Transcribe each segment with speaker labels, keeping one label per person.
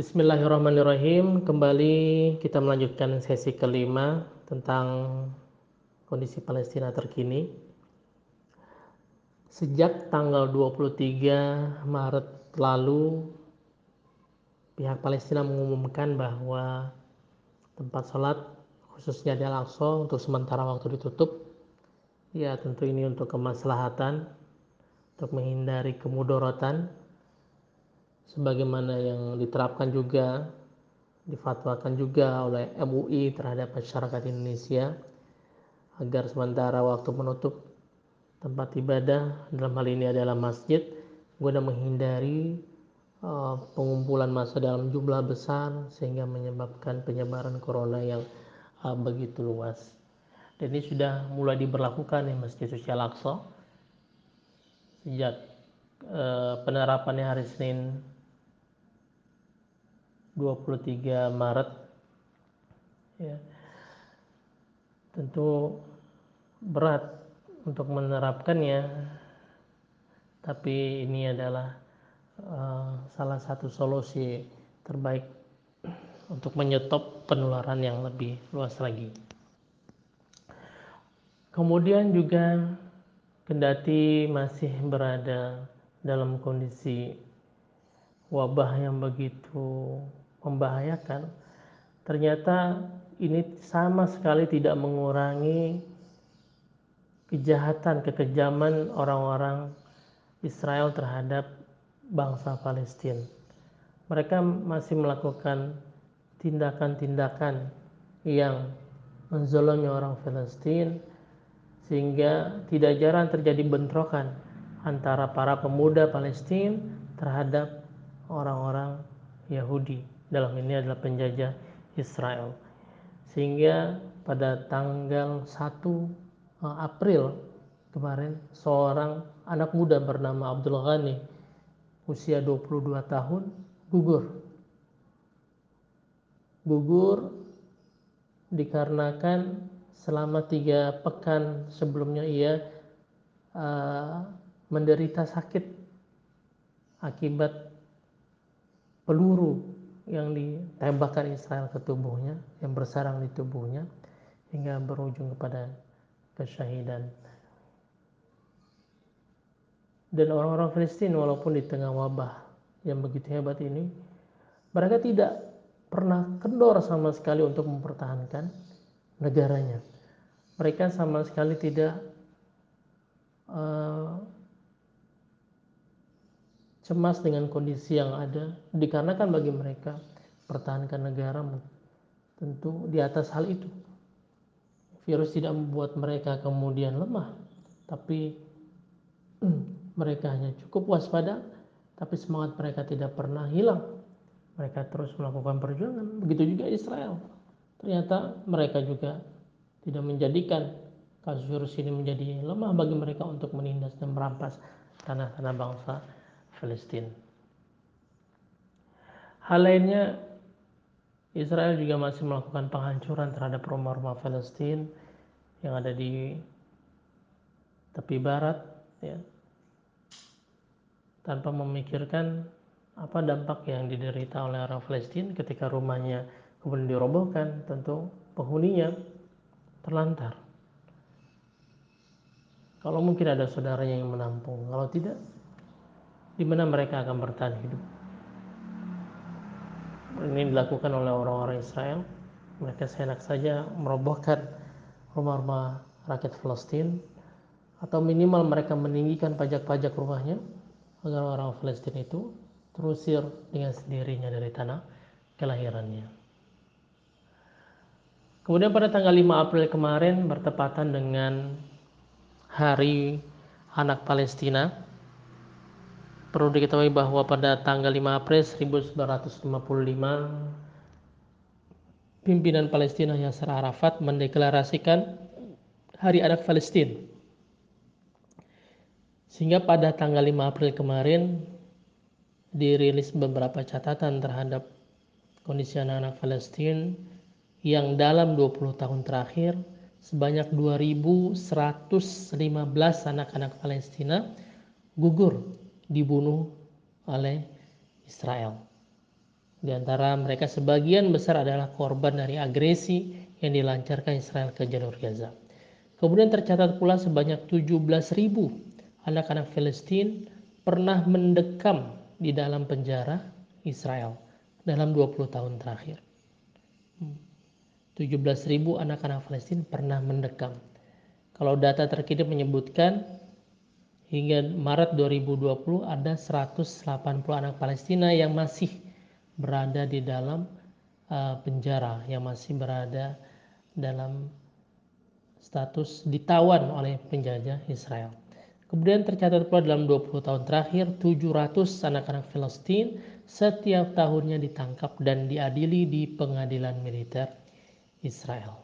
Speaker 1: Bismillahirrahmanirrahim. Kembali kita melanjutkan sesi kelima tentang kondisi Palestina terkini. Sejak tanggal 23 Maret lalu, pihak Palestina mengumumkan bahwa tempat sholat khususnya di Al-Aqsa untuk sementara waktu ditutup. Ya tentu ini untuk kemaslahatan, untuk menghindari kemudorotan sebagaimana yang diterapkan juga difatwakan juga oleh MUI terhadap masyarakat Indonesia agar sementara waktu menutup tempat ibadah dalam hal ini adalah masjid guna menghindari uh, pengumpulan massa dalam jumlah besar sehingga menyebabkan penyebaran corona yang uh, begitu luas. Dan ini sudah mulai diberlakukan di Masjid Suci Al-Aqsa sejak uh, penerapannya hari Senin 23 Maret. Ya. Tentu berat untuk menerapkannya tapi ini adalah uh, salah satu solusi terbaik untuk menyetop penularan yang lebih luas lagi. Kemudian juga kendati masih berada dalam kondisi wabah yang begitu membahayakan, ternyata ini sama sekali tidak mengurangi kejahatan, kekejaman orang-orang Israel terhadap bangsa Palestina. Mereka masih melakukan tindakan-tindakan yang menzolimi orang Palestina sehingga tidak jarang terjadi bentrokan antara para pemuda Palestina terhadap orang-orang Yahudi dalam ini adalah penjajah Israel. Sehingga pada tanggal 1 eh, April kemarin seorang anak muda bernama Abdul Ghani usia 22 tahun gugur. Gugur dikarenakan selama tiga pekan sebelumnya ia uh, menderita sakit akibat peluru yang ditembakkan Israel ke tubuhnya, yang bersarang di tubuhnya, hingga berujung kepada kesyahidan. Dan orang-orang Filistin walaupun di tengah wabah yang begitu hebat ini, mereka tidak pernah kendor sama sekali untuk mempertahankan negaranya. Mereka sama sekali tidak uh, cemas dengan kondisi yang ada dikarenakan bagi mereka pertahankan negara tentu di atas hal itu virus tidak membuat mereka kemudian lemah tapi mereka hanya cukup waspada tapi semangat mereka tidak pernah hilang. Mereka terus melakukan perjuangan begitu juga Israel. Ternyata mereka juga tidak menjadikan kasus virus ini menjadi lemah bagi mereka untuk menindas dan merampas tanah-tanah bangsa Palestina. Hal lainnya, Israel juga masih melakukan penghancuran terhadap rumah-rumah Palestina yang ada di tepi barat, ya, tanpa memikirkan apa dampak yang diderita oleh orang Palestina ketika rumahnya kemudian dirobohkan, tentu penghuninya terlantar. Kalau mungkin ada saudaranya yang menampung, kalau tidak, di mana mereka akan bertahan hidup. Ini dilakukan oleh orang-orang Israel. Mereka seenak saja merobohkan rumah-rumah rakyat Palestina atau minimal mereka meninggikan pajak-pajak rumahnya agar orang Palestina itu terusir dengan sendirinya dari tanah kelahirannya. Kemudian pada tanggal 5 April kemarin bertepatan dengan Hari Anak Palestina Perlu diketahui bahwa pada tanggal 5 April 1955 pimpinan Palestina Yasser Arafat mendeklarasikan Hari Anak Palestina. Sehingga pada tanggal 5 April kemarin dirilis beberapa catatan terhadap kondisi anak-anak Palestina yang dalam 20 tahun terakhir sebanyak 2115 anak-anak Palestina gugur dibunuh oleh Israel. Di antara mereka sebagian besar adalah korban dari agresi yang dilancarkan Israel ke jalur Gaza. Kemudian tercatat pula sebanyak 17.000 anak-anak Palestina pernah mendekam di dalam penjara Israel dalam 20 tahun terakhir. 17.000 anak-anak Palestina pernah mendekam. Kalau data terkini menyebutkan hingga Maret 2020 ada 180 anak Palestina yang masih berada di dalam uh, penjara, yang masih berada dalam status ditawan oleh penjajah Israel. Kemudian tercatat pula dalam 20 tahun terakhir 700 anak-anak Palestina setiap tahunnya ditangkap dan diadili di pengadilan militer Israel.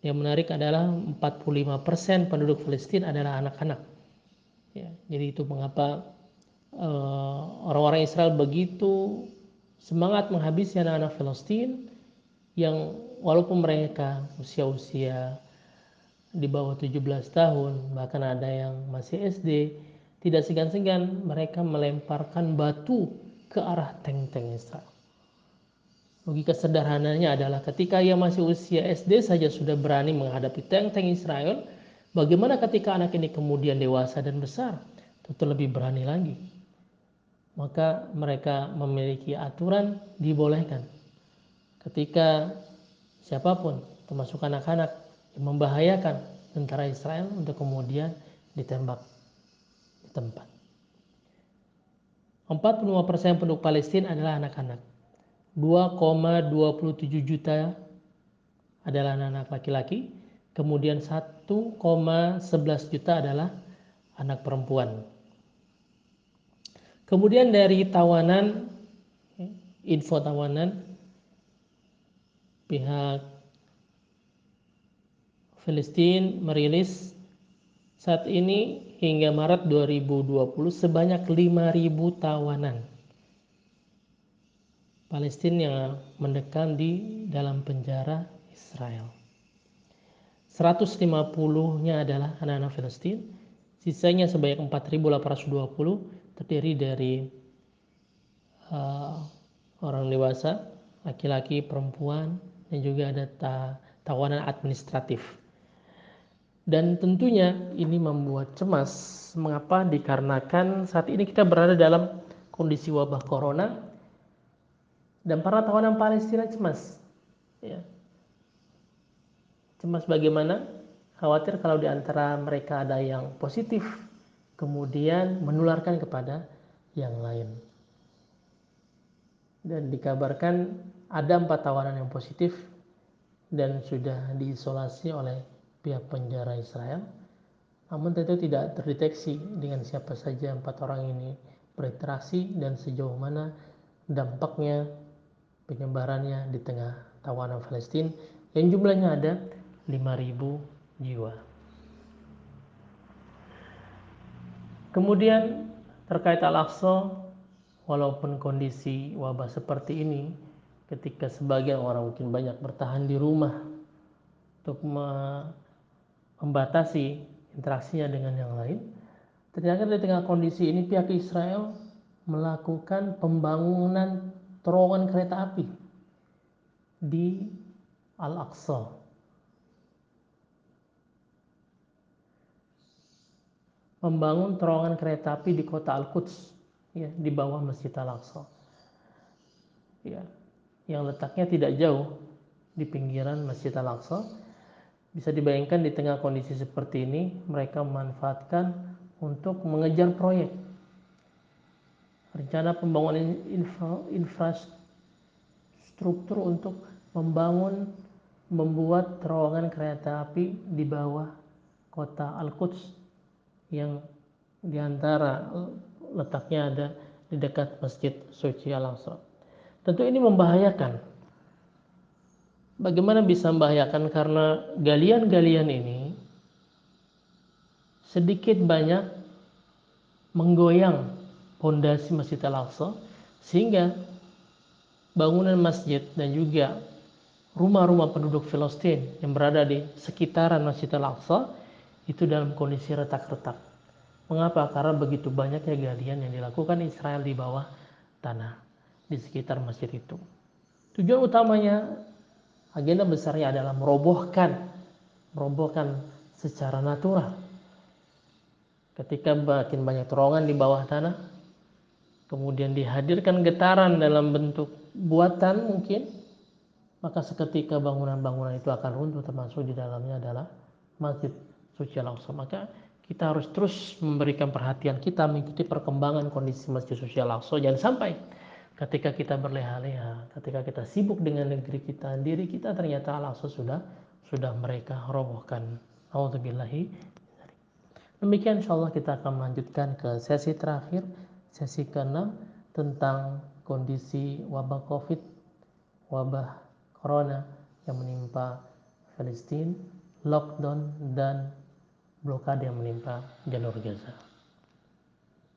Speaker 1: Yang menarik adalah 45% penduduk Palestina adalah anak-anak. Ya, jadi itu mengapa eh, orang-orang uh, Israel begitu semangat menghabisi anak-anak Palestina yang walaupun mereka usia-usia di bawah 17 tahun, bahkan ada yang masih SD, tidak segan-segan mereka melemparkan batu ke arah tank-tank Israel. Logika sederhananya adalah ketika ia masih usia SD saja sudah berani menghadapi tank-tank Israel, bagaimana ketika anak ini kemudian dewasa dan besar? Tentu lebih berani lagi. Maka mereka memiliki aturan dibolehkan. Ketika siapa pun, termasuk anak-anak, membahayakan tentara Israel untuk kemudian ditembak di tempat. 45% penduduk Palestina adalah anak-anak. 2,27 juta adalah anak-anak laki-laki, kemudian 1,11 juta adalah anak perempuan. Kemudian dari tawanan, info tawanan, pihak Palestina merilis saat ini hingga Maret 2020 sebanyak 5.000 tawanan Palestina yang mendekam di dalam penjara Israel. 150-nya adalah anak-anak Palestina, sisanya sebanyak 4.820 terdiri dari uh, orang dewasa, laki-laki, perempuan, dan juga ada tawanan administratif. Dan tentunya ini membuat cemas. Mengapa? Dikarenakan saat ini kita berada dalam kondisi wabah corona dan para tawanan Palestina cemas. Ya. Cemas bagaimana? Khawatir kalau di antara mereka ada yang positif, kemudian menularkan kepada yang lain. Dan dikabarkan ada empat tawanan yang positif dan sudah diisolasi oleh pihak penjara Israel. Namun tentu tidak terdeteksi dengan siapa saja empat orang ini berinteraksi dan sejauh mana dampaknya penyebarannya di tengah tawanan Palestina yang jumlahnya ada 5.000 jiwa. Kemudian terkait Al-Aqsa, walaupun kondisi wabah seperti ini, ketika sebagian orang mungkin banyak bertahan di rumah untuk membatasi interaksinya dengan yang lain. Ternyata di tengah kondisi ini pihak Israel melakukan pembangunan terowongan kereta api di Al-Aqsa. Membangun terowongan kereta api di kota Al-Quds ya, di bawah Masjid Al-Aqsa. Ya, yang letaknya tidak jauh di pinggiran Masjid Al-Aqsa bisa dibayangkan di tengah kondisi seperti ini, mereka memanfaatkan untuk mengejar proyek. Rencana pembangunan infra, infrastruktur untuk membangun, membuat terowongan kereta api di bawah kota Al-Quds yang di antara letaknya ada di dekat Masjid Suci Al-Aqsa. Tentu ini membahayakan Bagaimana bisa membahayakan karena galian-galian ini sedikit banyak menggoyang pondasi Masjid Al-Aqsa sehingga bangunan masjid dan juga rumah-rumah penduduk Palestina yang berada di sekitaran Masjid Al-Aqsa itu dalam kondisi retak-retak. Mengapa? Karena begitu banyaknya galian yang dilakukan Israel di bawah tanah. di sekitar masjid itu. Tujuan utamanya, agenda besarnya adalah merobohkan, merobohkan secara natural. Ketika makin banyak terowongan di bawah tanah, kemudian dihadirkan getaran dalam bentuk buatan mungkin, maka seketika bangunan-bangunan itu akan runtuh termasuk di dalamnya adalah Masjid Suci Al-Aqsa. Maka kita harus terus memberikan perhatian kita mengikuti perkembangan kondisi Masjid Suci Al-Aqsa. Jangan sampai ketika kita berleha-leha, ketika kita sibuk dengan negeri kita, diri kita ternyata Al-Aqsa sudah sudah mereka robohkan. Alhamdulillah. Demikian insya Allah kita akan melanjutkan ke sesi terakhir, sesi ke-6 tentang kondisi wabah COVID, wabah corona yang menimpa Palestina, lockdown dan blokade yang menimpa jalur Gaza.